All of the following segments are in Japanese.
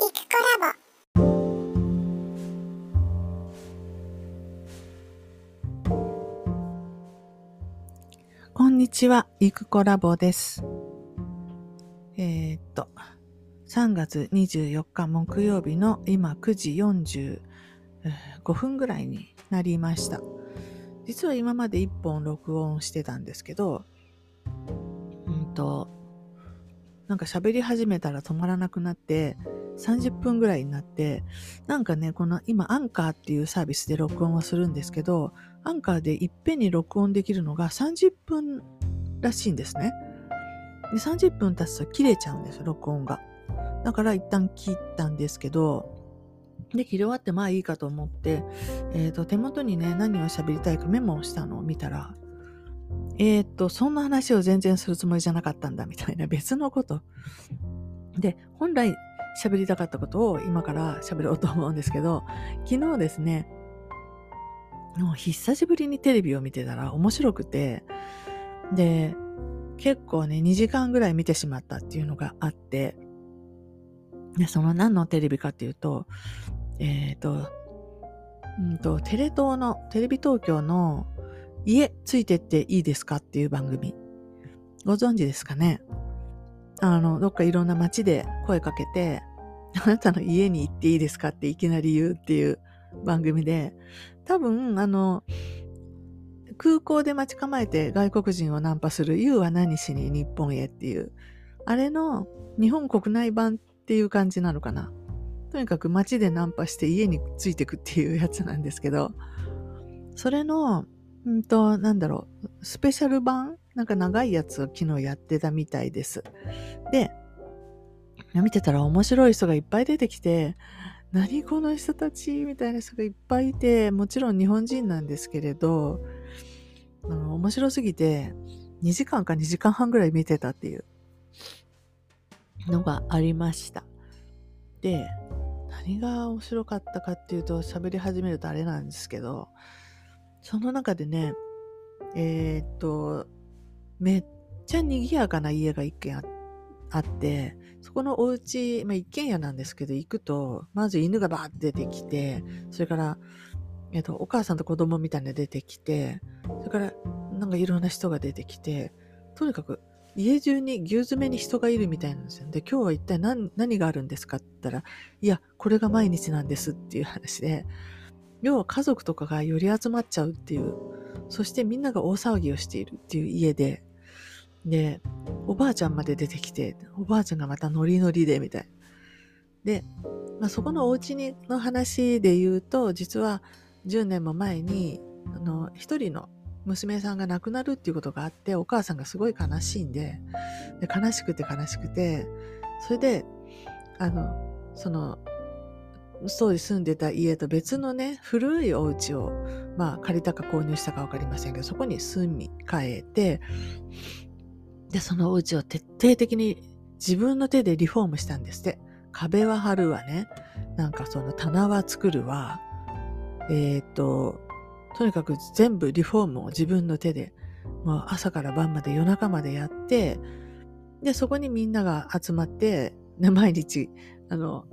イクコラボこんにちは、イクコラボです。えーっと、3月24日木曜日の今9時45分ぐらいになりました。実は今まで1本録音してたんですけど、うんと、なんか喋り始めたら止まらなくなって、30分ぐらいになって、なんかね、この今アンカーっていうサービスで録音をするんですけど、アンカーでいっぺんに録音できるのが30分らしいんですね。で30分経つと切れちゃうんです、録音が。だから一旦切ったんですけど、で、切り終わってまあいいかと思って、えっ、と、手元にね、何を喋りたいかメモをしたのを見たら、えっ、と、そんな話を全然するつもりじゃなかったんだみたいな別のこと。で、本来喋りたかったことを今から喋ろうと思うんですけど、昨日ですね、もう久しぶりにテレビを見てたら面白くて、で、結構ね、2時間ぐらい見てしまったっていうのがあって、で、その何のテレビかっていうと、えっ、と、うんと、テレ東の、テレビ東京の家ついてっていいですかっていう番組。ご存知ですかねあの、どっかいろんな街で声かけて、あなたの家に行っていいですかっていきなり言うっていう番組で、多分、あの、空港で待ち構えて外国人をナンパする You は何しに日本へっていう、あれの日本国内版っていう感じなのかな。とにかく街でナンパして家についてくっていうやつなんですけど、それの、うんと、なんだろう、スペシャル版？なんか長いやつを昨日やってたみたいです。で、見てたら面白い人がいっぱい出てきて、何この人たちみたいな人がいっぱいいて、もちろん日本人なんですけれど、あの面白すぎて、2時間か2時間半ぐらい見てたっていうのがありました。で、何が面白かったかっていうと、喋り始めるとあれなんですけど、その中でね、えーっと、めっちゃ賑やかな家が一軒ああって、そこのお家、まあ、一軒家なんですけど、行くと、まず犬がバーって出てきて、それから、えっと、お母さんと子供みたいなの出てきて、それから、なんかいろんな人が出てきて、とにかく、家中に牛詰めに人がいるみたいなんですよ。で、今日は一体何何があるんですかって言ったら、いや、これが毎日なんですっていう話で、要は家族とかがより集まっちゃうっていう、そしてみんなが大騒ぎをしているっていう家で、で、おばあちゃんまで出てきて、おばあちゃんがまたノリノリで、みたいな。で、まあ、そこのお家にの話で言うと、実は10年も前に、あの、一人の娘さんが亡くなるっていうことがあって、お母さんがすごい悲しいんで、で悲しくて悲しくて、それで、あの、その、当時住んでた家と別のね、古いお家を、まあ、借りたか購入したかわかりませんけど、そこに住み替えて、で、そのお家を徹底的に自分の手でリフォームしたんですって。壁は張るわね。なんかその棚は作るわ。えーっと、とにかく全部リフォームを自分の手で、もう朝から晩まで夜中までやって、で、そこにみんなが集まって、ね、毎日、あの、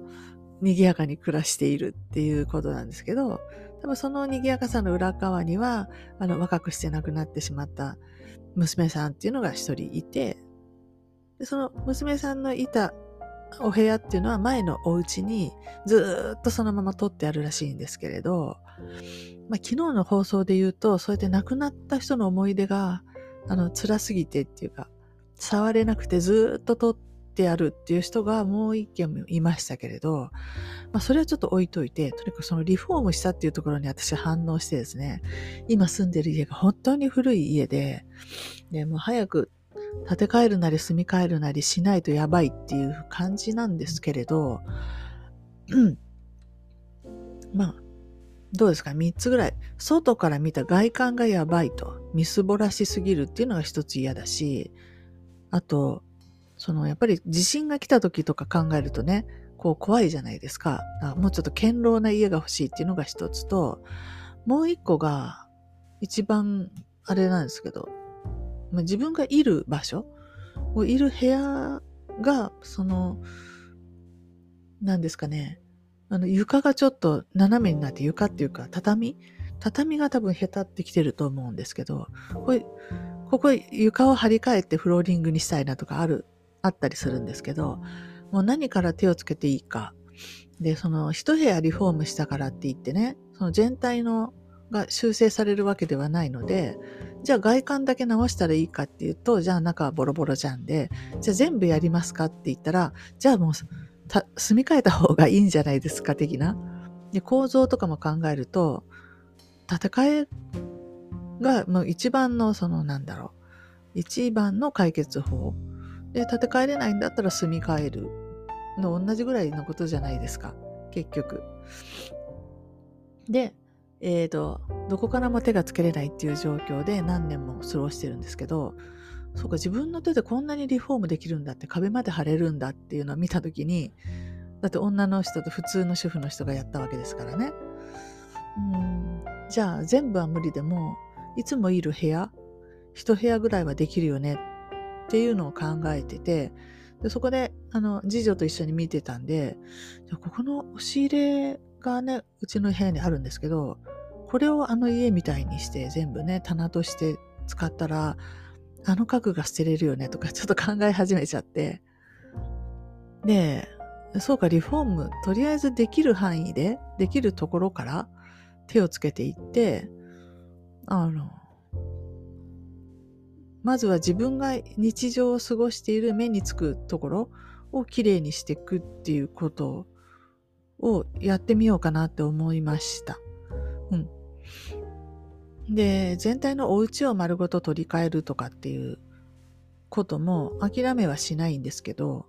賑やかに暮らしているっていうことなんですけど、多分その賑やかさの裏側には、あの、若くして亡くなってしまった娘さんっていうのが一人いて、でその娘さんのいたお部屋っていうのは前のお家にずっとそのまま撮ってあるらしいんですけれど、まあ、昨日の放送で言うと、そうやって亡くなった人の思い出が、あの、辛すぎてっていうか、触れなくてずっと撮ってあるっていう人がもう一件もいましたけれど、まあ、それはちょっと置いといて、とにかくそのリフォームしたっていうところに私反応してですね、今住んでる家が本当に古い家で、で、もう早く建て替えるなり住み替えるなりしないとやばいっていう感じなんですけれど、うん。まあ、どうですか ?3 つぐらい。外から見た外観がやばいと。みすぼらしすぎるっていうのが一つ嫌だし、あと、そのやっぱり地震が来た時とか考えるとね、こう怖いじゃないですか。あもうちょっと堅牢な家が欲しいっていうのが一つと、もう一個が一番あれなんですけど、まあ、自分がいる場所、いる部屋が、その、なんですかね、あの床がちょっと斜めになって床っていうか畳？畳が多分へたってきてると思うんですけど、これ、ここ床を張り替えてフローリングにしたいなとかある、あったりするんですけど、もう何から手をつけていいか。で、その一部屋リフォームしたからって言ってね、その全体のが修正されるわけではないので、じゃあ外観だけ直したらいいかっていうと、じゃあ中はボロボロじゃんで、じゃあ全部やりますかって言ったら、じゃあもう住み替えた方がいいんじゃないですか的な。で構造とかも考えると、建て替えがもう一番のそのなんだろう、一番の解決法。で、建て替えれないんだったら住み替えるの同じぐらいのことじゃないですか。結局。で、え、ー、と、どこからも手がつけれないっていう状況で何年も過ごしてるんですけど、そうか、自分の手でこんなにリフォームできるんだって、壁まで貼れるんだっていうのを見たときに、だって女の人と普通の主婦の人がやったわけですからね。うんじゃあ全部は無理でも、いつもいる部屋、一部屋ぐらいはできるよねっていうのを考えてて、でそこで、あの、次女と一緒に見てたんで、じゃここの押し入れがね、うちの部屋にあるんですけど、これをあの家みたいにして全部ね、棚として使ったら、あの家具が捨てれるよねとかちょっと考え始めちゃって。で、そうか、リフォーム、とりあえずできる範囲で、できるところから手をつけていって、あの、まずは自分が日常を過ごしている目につくところをきれいにしていくっていうことをやってみようかなって思いました。うん。で、全体のお家を丸ごと取り替えるとかっていうことも諦めはしないんですけど、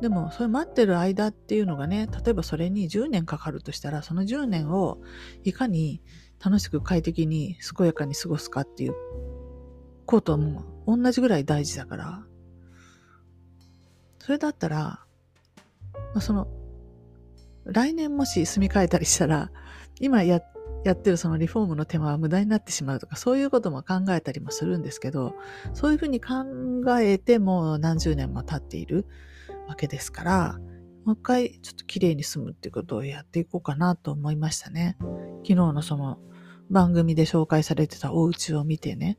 でも、それ待ってる間っていうのがね、例えばそれに10年かかるとしたら、その10年をいかに楽しく快適に健やかに過ごすかっていうことも同じぐらい大事だから、それだったら、まあ、その、来年もし住み替えたりしたら、今ややってるそのリフォームの手間は無駄になってしまうとか、そういうことも考えたりもするんですけど、そういうふうに考えてもう何十年も経っているわけですから、もう一回ちょっと綺麗に住むっていうことをやっていこうかなと思いましたね。昨日のその番組で紹介されてたお家を見てね。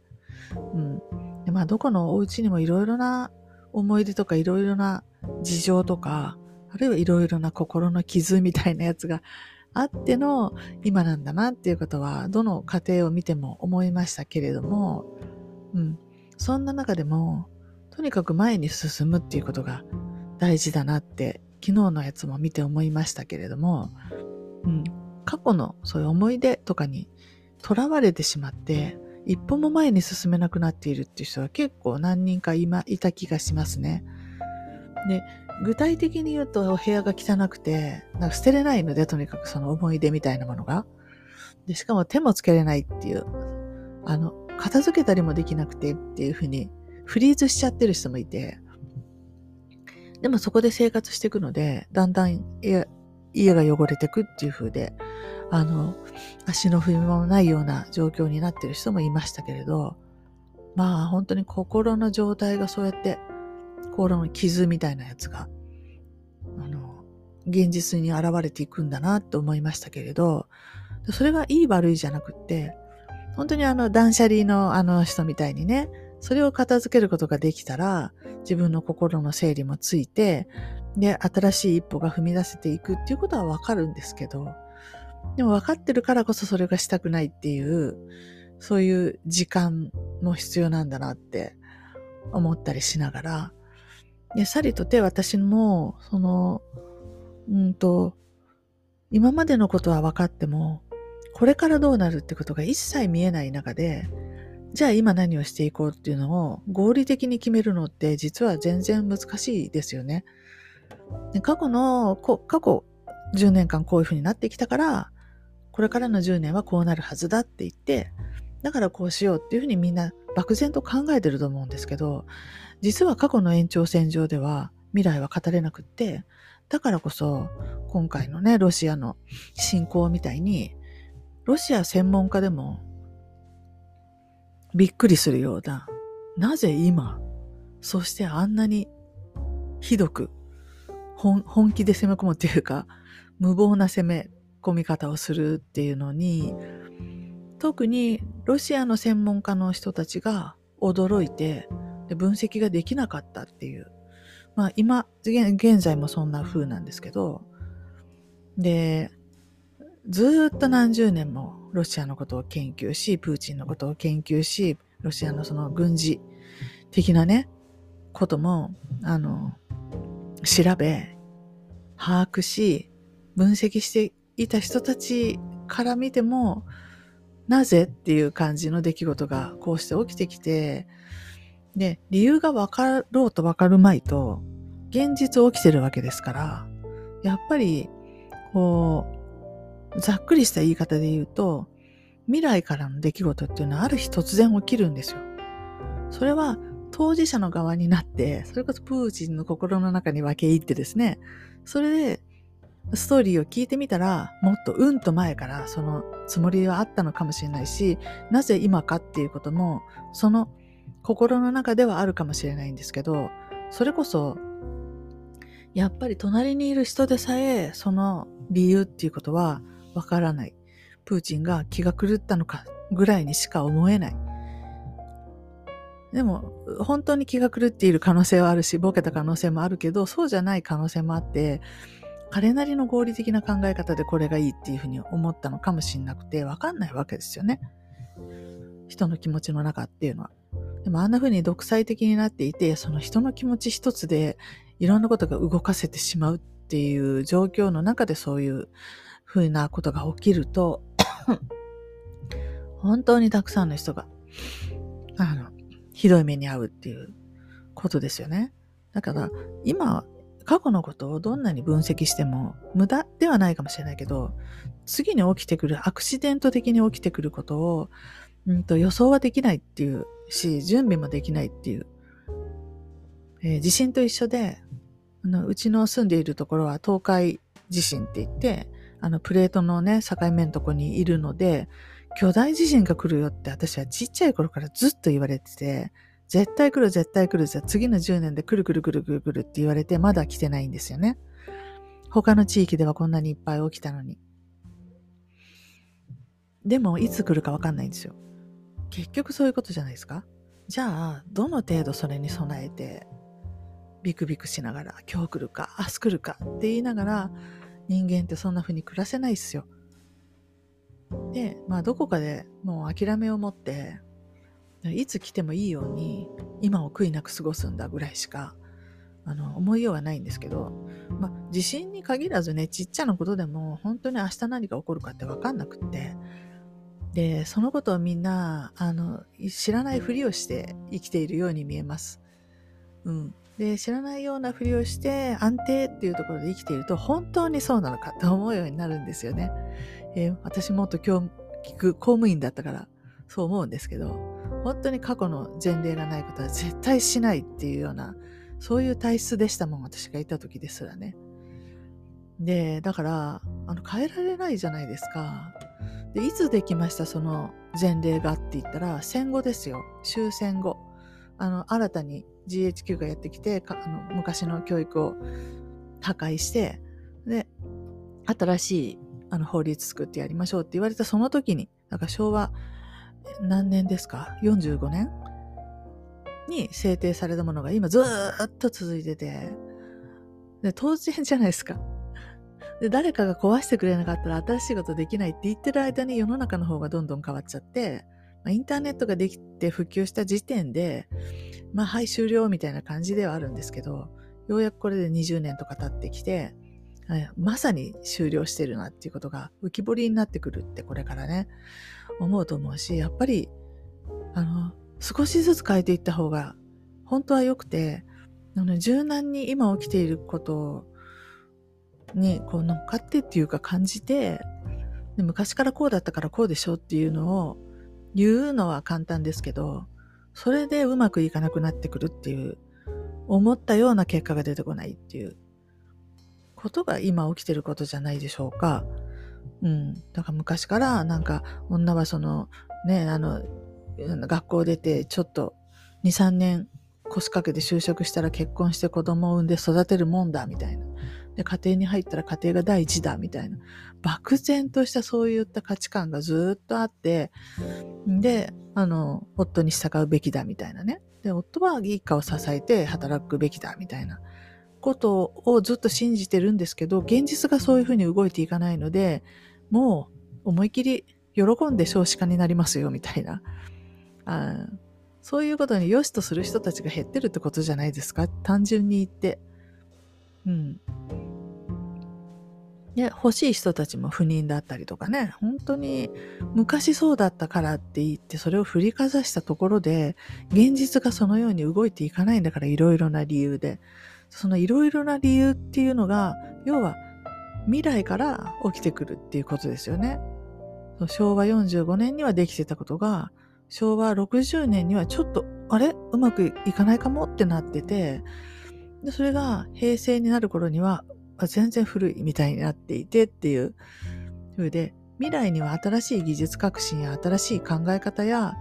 うん。でまあ、どこのお家にもいろいろな思い出とかいろいろな事情とか、あるいはいろいろな心の傷みたいなやつが あっての今なんだなっていうことは、どの家庭を見ても思いましたけれども、うん。そんな中でも、とにかく前に進むっていうことが大事だなって、昨日のやつも見て思いましたけれども、うん。過去のそういう思い出とかにとらわれてしまって、一歩も前に進めなくなっているっていう人は結構何人か今いた気がしますね。で、具体的に言うとお部屋が汚くて、なんか捨てれないので、とにかくその思い出みたいなものが。で、しかも手もつけれないっていう、あの、片付けたりもできなくてっていうふうにフリーズしちゃってる人もいて、でもそこで生活していくので、だんだん家が汚れてくっていう風で、あの、足の踏み場もないような状況になってる人もいましたけれど、まあ本当に心の状態がそうやって心の傷みたいなやつが、あの、現実に現れていくんだなと思いましたけれど、それがいい悪いじゃなくって、本当にあの断捨離のあの人みたいにね、それを片付けることができたら、自分の心の整理もついて、で、新しい一歩が踏み出せていくっていうことはわかるんですけど、でも分かってるからこそそれがしたくないっていう、そういう時間も必要なんだなって思ったりしながら、で、さりとて私も、その、うんと、今までのことは分かっても、これからどうなるってことが一切見えない中で、じゃあ今何をしていこうっていうのを合理的に決めるのって実は全然難しいですよね。で過去の、過去10年間こういうふうになってきたから、これからの10年はこうなるはずだって言って、だからこうしようっていうふうにみんな漠然と考えてると思うんですけど、実は過去の延長線上では未来は語れなくって、だからこそ今回のね、ロシアの侵攻みたいに、ロシア専門家でもびっくりするような、なぜ今、そしてあんなにひどく本気で攻め込むっていうか、無謀な攻め込み方をするっていうのに、特にロシアの専門家の人たちが驚いて、分析ができなかったっていう。まあ今、現在もそんな風なんですけど、で、ずっと何十年もロシアのことを研究し、プーチンのことを研究し、ロシアのその軍事的なね、ことも、あの、調べ、把握し、分析していた人たちから見ても、なぜっていう感じの出来事がこうして起きてきて、で、理由が分かろうと分かるまいと、現実起きてるわけですから、やっぱり、こう、ざっくりした言い方で言うと、未来からの出来事っていうのはある日突然起きるんですよ。それは当事者の側になって、それこそプーチンの心の中に分け入ってですね、それでストーリーを聞いてみたら、もっとうんと前からそのつもりはあったのかもしれないし、なぜ今かっていうことも、その心の中ではあるかもしれないんですけど、それこそ、やっぱり隣にいる人でさえ、その理由っていうことはわからない。プーチンが気が狂ったのかぐらいにしか思えない。でも、本当に気が狂っている可能性はあるし、ボケた可能性もあるけど、そうじゃない可能性もあって、彼なりの合理的な考え方でこれがいいっていうふうに思ったのかもしれなくて、わかんないわけですよね。人の気持ちの中っていうのは。でもあんな風に独裁的になっていて、その人の気持ち一つでいろんなことが動かせてしまうっていう状況の中でそういう風なことが起きると、本当にたくさんの人が、あの、ひどい目に遭うっていうことですよね。だから、今、過去のことをどんなに分析しても無駄ではないかもしれないけど、次に起きてくる、アクシデント的に起きてくることを、うんと予想はできないっていうし、準備もできないっていう。えー、地震と一緒で、あのうちの住んでいるところは東海地震って言って、あのプレートのね、境目のとこにいるので、巨大地震が来るよって私はちっちゃい頃からずっと言われてて、絶対来る絶対来るぜ、次の10年で来る来る来る来る来るって言われてまだ来てないんですよね。他の地域ではこんなにいっぱい起きたのに。でもいつ来るかわかんないんですよ。結局そういうことじゃないですか。じゃあ、どの程度それに備えて、ビクビクしながら、今日来るか、明日来るかって言いながら、人間ってそんな風に暮らせないっすよ。で、まあどこかでもう諦めを持って、いつ来てもいいように今を悔いなく過ごすんだぐらいしかあの思いようがないんですけど、まあ地震に限らずね、ちっちゃなことでも本当に明日何が起こるかってわかんなくって、で、そのことをみんな、あの、知らないふりをして生きているように見えます。うん。で、知らないようなふりをして安定っていうところで生きていると本当にそうなのかと思うようになるんですよね。えー、私もっと今日聞く公務員だったからそう思うんですけど、本当に過去の前例がないことは絶対しないっていうような、そういう体質でしたもん、私がいた時ですらね。で、だから、あの、変えられないじゃないですか。で、いつできましたその前例がって言ったら、戦後ですよ。終戦後。あの、新たに GHQ がやってきて、あの昔の教育を破壊して、で、新しいあの法律作ってやりましょうって言われたその時に、なんか昭和何年ですか ?45 年？に制定されたものが今ずっと続いてて、で、当然じゃないですか。で、誰かが壊してくれなかったら新しいことできないって言ってる間に世の中の方がどんどん変わっちゃって、インターネットができて普及した時点で、まあ、はい、終了みたいな感じではあるんですけど、ようやくこれで20年とか経ってきて、まさに終了してるなっていうことが浮き彫りになってくるってこれからね、思うと思うし、やっぱり、あの、少しずつ変えていった方が本当は良くて、あの柔軟に今起きていることにこう乗っかってっていうか感じてで昔からこうだったからこうでしょっていうのを言うのは簡単ですけどそれでうまくいかなくなってくるっていう思ったような結果が出てこないっていうことが今起きてることじゃないでしょうか。うん。だから昔からなんか女はそのね、あの、学校出てちょっと2、3年腰掛けて就職したら結婚して子供を産んで育てるもんだみたいな。で、家庭に入ったら家庭が第一だみたいな、漠然としたそういった価値観がずっとあって、で、あの、夫に従うべきだみたいなね。で、夫は一家を支えて働くべきだみたいなことをずっと信じてるんですけど、現実がそういうふうに動いていかないので、もう思い切り喜んで少子化になりますよみたいな。あそういうことに良しとする人たちが減ってるってことじゃないですか？単純に言って。うん。で、欲しい人たちも不妊だったりとかね、本当に昔そうだったからって言ってそれを振りかざしたところで、現実がそのように動いていかないんだからいろいろな理由で。そのいろいろな理由っていうのが、要は未来から起きてくるっていうことですよね。昭和45年にはできてたことが、昭和60年にはちょっと、あれ？うまくいかないかも？ってなってて、でそれが平成になる頃には全然古いみたいになっていてっていう。風で、未来には新しい技術革新や新しい考え方や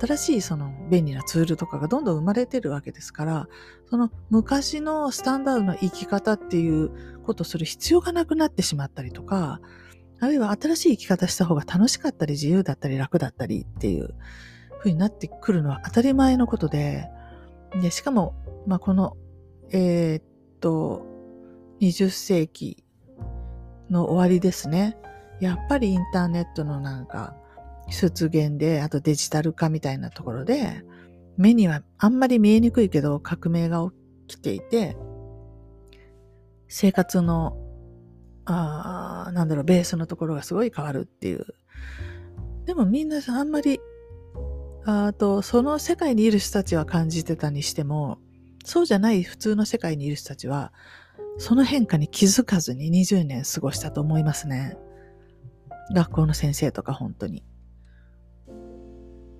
新しいその便利なツールとかがどんどん生まれてるわけですから、その昔のスタンダードの生き方っていうことをする必要がなくなってしまったりとか、あるいは新しい生き方した方が楽しかったり自由だったり楽だったりっていう風になってくるのは当たり前のことで、で、しかも、まあ、この、えー、っと、20世紀の終わりですね。やっぱりインターネットのなんか出現で、あとデジタル化みたいなところで、目にはあんまり見えにくいけど革命が起きていて、生活のあなんだろう、ベースのところがすごい変わるっていう。でもみんなあんまり、あと、その世界にいる人たちは感じてたにしても、そうじゃない普通の世界にいる人たちは、その変化に気づかずに20年過ごしたと思いますね。学校の先生とか本当に。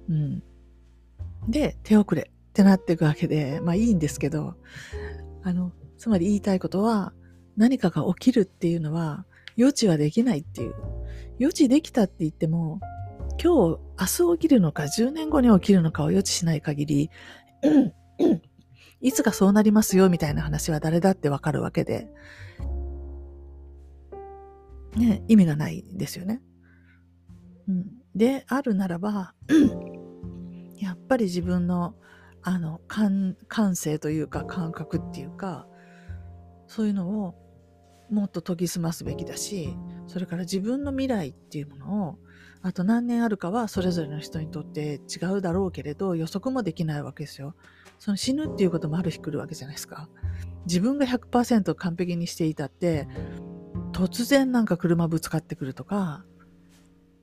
うん。で、手遅れってなっていくわけで、まあいいんですけど、あの、つまり言いたいことは、何かが起きるっていうのは予知はできないっていう。予知できたって言っても、今日、明日起きるのか、10年後に起きるのかを予知しない限り、いつかそうなりますよみたいな話は誰だってわかるわけで、ね、意味がないですよね。うん、で、あるならば、やっぱり自分の、あの、感、感性というか感覚っていうか、そういうのをもっと研ぎ澄ますべきだし、それから自分の未来っていうものを、あと何年あるかはそれぞれの人にとって違うだろうけれど、予測もできないわけですよ。その死ぬっていうこともある日来るわけじゃないですか。自分が100%完璧にしていたって、突然なんか車ぶつかってくるとか、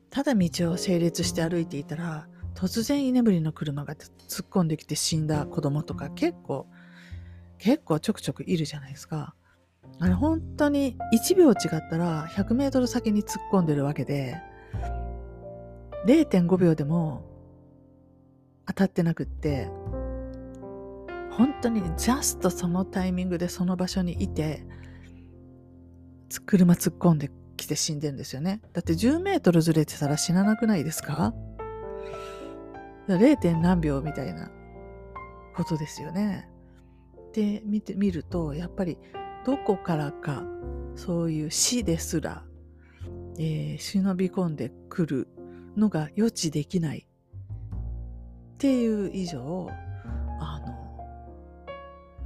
ただ道を整列して歩いていたら、突然居眠りの車が突っ込んできて死んだ子供とか結構、結構ちょくちょくいるじゃないですか。あれ本当に1秒違ったら100メートル先に突っ込んでるわけで、0.5秒でも当たってなくって、本当にジャストそのタイミングでその場所にいて、車突っ込んできて死んでるんですよね。だって10メートルずれてたら死ななくないですか ?0. 何秒みたいなことですよね。で、見てみると、やっぱりどこからかそういう死ですら、えー、忍び込んでくるのが予知できないっていう以上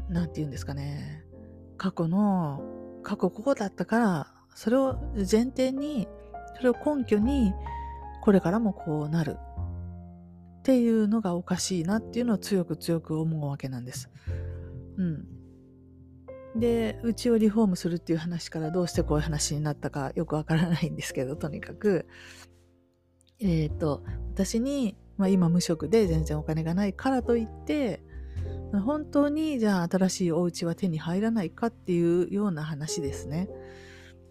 のなんて言うんですかね過去の過去ここだったからそれを前提にそれを根拠にこれからもこうなるっていうのがおかしいなっていうのを強く強く思うわけなんです。うん。で、うちをリフォームするっていう話からどうしてこういう話になったかよくわからないんですけど、とにかく、えっ、ー、と、私に、まあ、今無職で全然お金がないからといって、本当にじゃあ新しいお家は手に入らないかっていうような話ですね。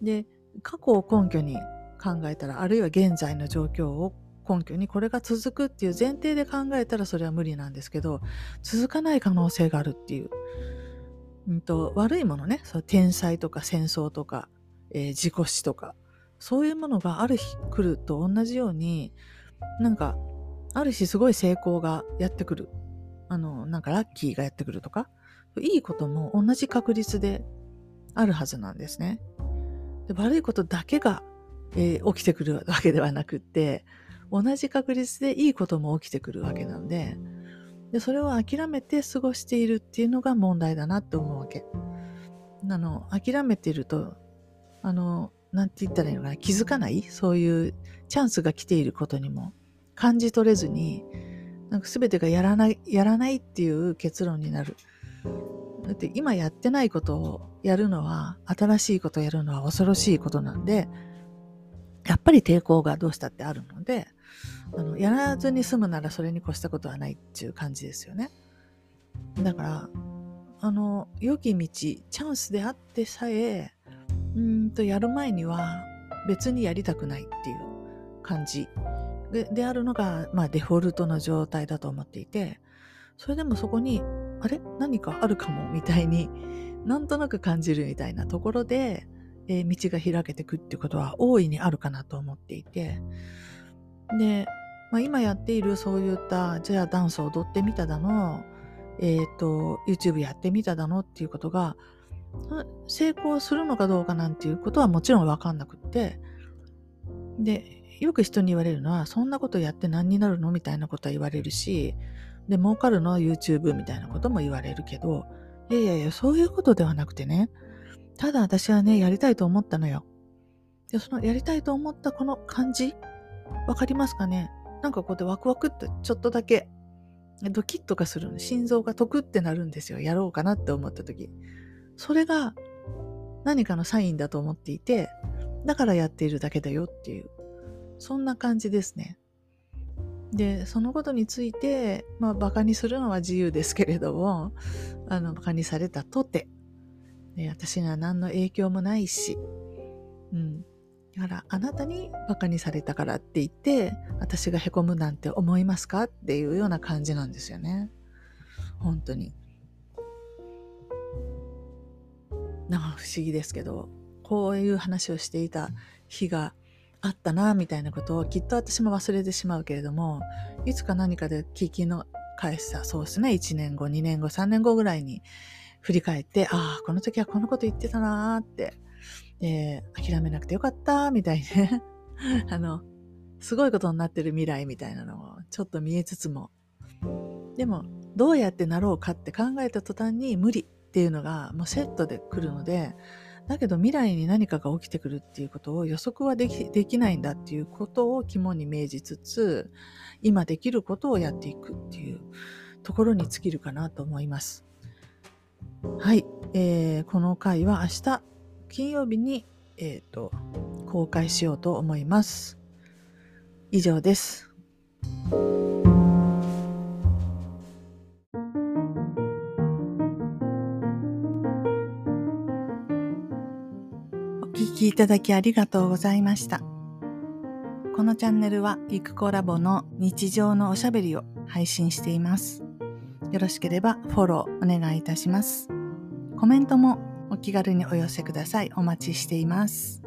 で、過去を根拠に考えたら、あるいは現在の状況を根拠にこれが続くっていう前提で考えたらそれは無理なんですけど、続かない可能性があるっていう。うんと、悪いものね、そ天才とか戦争とか、えー、自己死とか、そういうものがある日来ると同じように、なんか、ある日すごい成功がやってくる。あの、なんかラッキーがやってくるとか、いいことも同じ確率であるはずなんですね。で悪いことだけが、えー起きてくるわけではなくって、同じ確率でいいことも起きてくるわけなんで、でそれを諦めて過ごしているっていうのが問題だなって思うわけ。あの、諦めていると、あの、なんて言ったらいいのかな、気づかない？そういうチャンスが来ていることにも感じ取れずに、なんか全てがやらない、やらないっていう結論になる。だって今やってないことをやるのは、新しいことをやるのは恐ろしいことなんで、やっぱり抵抗がどうしたってあるので、あのやらずに済むならそれに越したことはないっていう感じですよね。だから、あの、良き道、チャンスであってさえ、うんとやる前には別にやりたくないっていう感じであるのが、まあ、デフォルトの状態だと思っていて、それでもそこに、あれ？何かあるかもみたいになんとなく感じるみたいなところで、えー道が開けてくってことは大いにあるかなと思っていて、で、まあ、今やっているそういった、じゃあダンスを踊ってみただの、えっ、と、YouTube やってみただのっていうことが、成功するのかどうかなんていうことはもちろんわかんなくって、で、よく人に言われるのは、そんなことやって何になるの？みたいなことは言われるし、で、儲かるのは YouTube みたいなことも言われるけど、いやいやいや、そういうことではなくてね、ただ私はね、やりたいと思ったのよ。で、そのやりたいと思ったこの感じ、わかりますかね？なんかこうやってワクワクってちょっとだけドキッとかするの。心臓がトクってなるんですよ。やろうかなって思った時。それが何かのサインだと思っていて、だからやっているだけだよっていう、そんな感じですね。で、そのことについて、まあ、馬鹿にするのは自由ですけれども、あの、馬鹿にされたとて、ね私には何の影響もないし、うん。だから、あなたに馬鹿にされたからって言って、私が凹むなんて思いますかっていうような感じなんですよね。本当に。なんか不思議ですけど、こういう話をしていた日があったな、みたいなことをきっと私も忘れてしまうけれども、いつか何かで聞きの返した、そうですね、1年後、2年後、3年後ぐらいに振り返って、ああ、この時はこのこと言ってたなーって、えー諦めなくてよかった、みたいね。あの、すごいことになってる未来みたいなのをちょっと見えつつも、でも、どうやってなろうかって考えた途端に無理っていうのがもうセットで来るので、だけど未来に何かが起きてくるっていうことを予測はできできないんだっていうことを肝に銘じつつ、今できることをやっていくっていうところに尽きるかなと思います。はい。えーこの回は明日金曜日に、えーと公開しようと思います。以上です。きいただきありがとうございました。このチャンネルはゆくコラボの日常のおしゃべりを配信しています。よろしければフォローお願いいたします。コメントもお気軽にお寄せください。お待ちしています。